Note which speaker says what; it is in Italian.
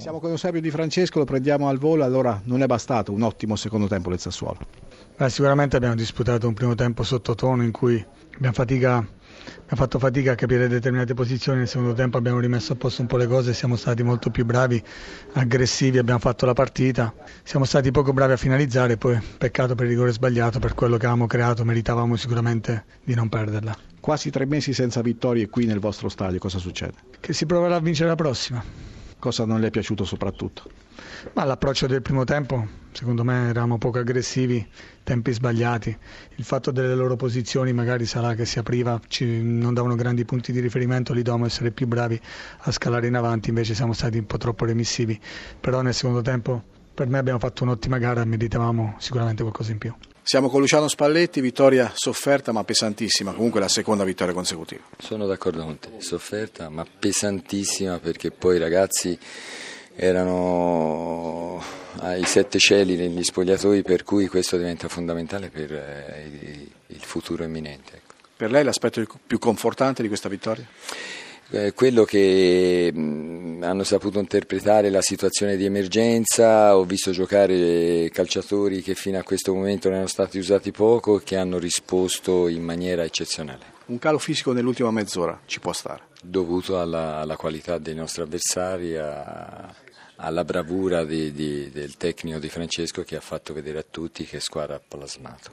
Speaker 1: Siamo con Eusebio Di Francesco, lo prendiamo al volo, allora non è bastato un ottimo secondo tempo del Sassuolo.
Speaker 2: Beh, sicuramente abbiamo disputato un primo tempo sottotono in cui abbiamo, fatica, abbiamo, fatto fatica a capire determinate posizioni, nel secondo tempo abbiamo rimesso a posto un po' le cose, siamo stati molto più bravi, aggressivi, abbiamo fatto la partita, siamo stati poco bravi a finalizzare, poi peccato per il rigore sbagliato, per quello che avevamo creato meritavamo sicuramente di non perderla.
Speaker 1: Quasi tre mesi senza vittorie qui nel vostro stadio, cosa succede?
Speaker 2: Che si proverà a vincere la prossima.
Speaker 1: Cosa non le è piaciuto soprattutto?
Speaker 2: Ma l'approccio del primo tempo, secondo me eravamo poco aggressivi, tempi sbagliati. Il fatto delle loro posizioni magari sarà che si apriva, ci, non davano grandi punti di riferimento, lì dovevamo essere più bravi a scalare in avanti, invece siamo stati un po' troppo remissivi. Però nel secondo tempo per me abbiamo fatto un'ottima gara meritavamo sicuramente qualcosa in più.
Speaker 1: Siamo con Luciano Spalletti, vittoria sofferta ma pesantissima, comunque la seconda vittoria consecutiva.
Speaker 3: Sono d'accordo con te, sofferta ma pesantissima perché poi i ragazzi erano ai sette cieli negli spogliatoi per cui questo diventa fondamentale per eh, il futuro imminente. Ecco.
Speaker 1: Per lei l'aspetto più confortante di questa vittoria?
Speaker 3: Eh, quello che hanno saputo interpretare la situazione di emergenza, ho visto giocare calciatori che fino a questo momento non erano stati usati poco e che hanno risposto in maniera eccezionale.
Speaker 1: Un calo fisico nell'ultima mezz'ora ci può stare?
Speaker 3: Dovuto alla, alla qualità dei nostri avversari, a, alla bravura di, di, del tecnico di Francesco che ha fatto vedere a tutti che squadra ha plasmato.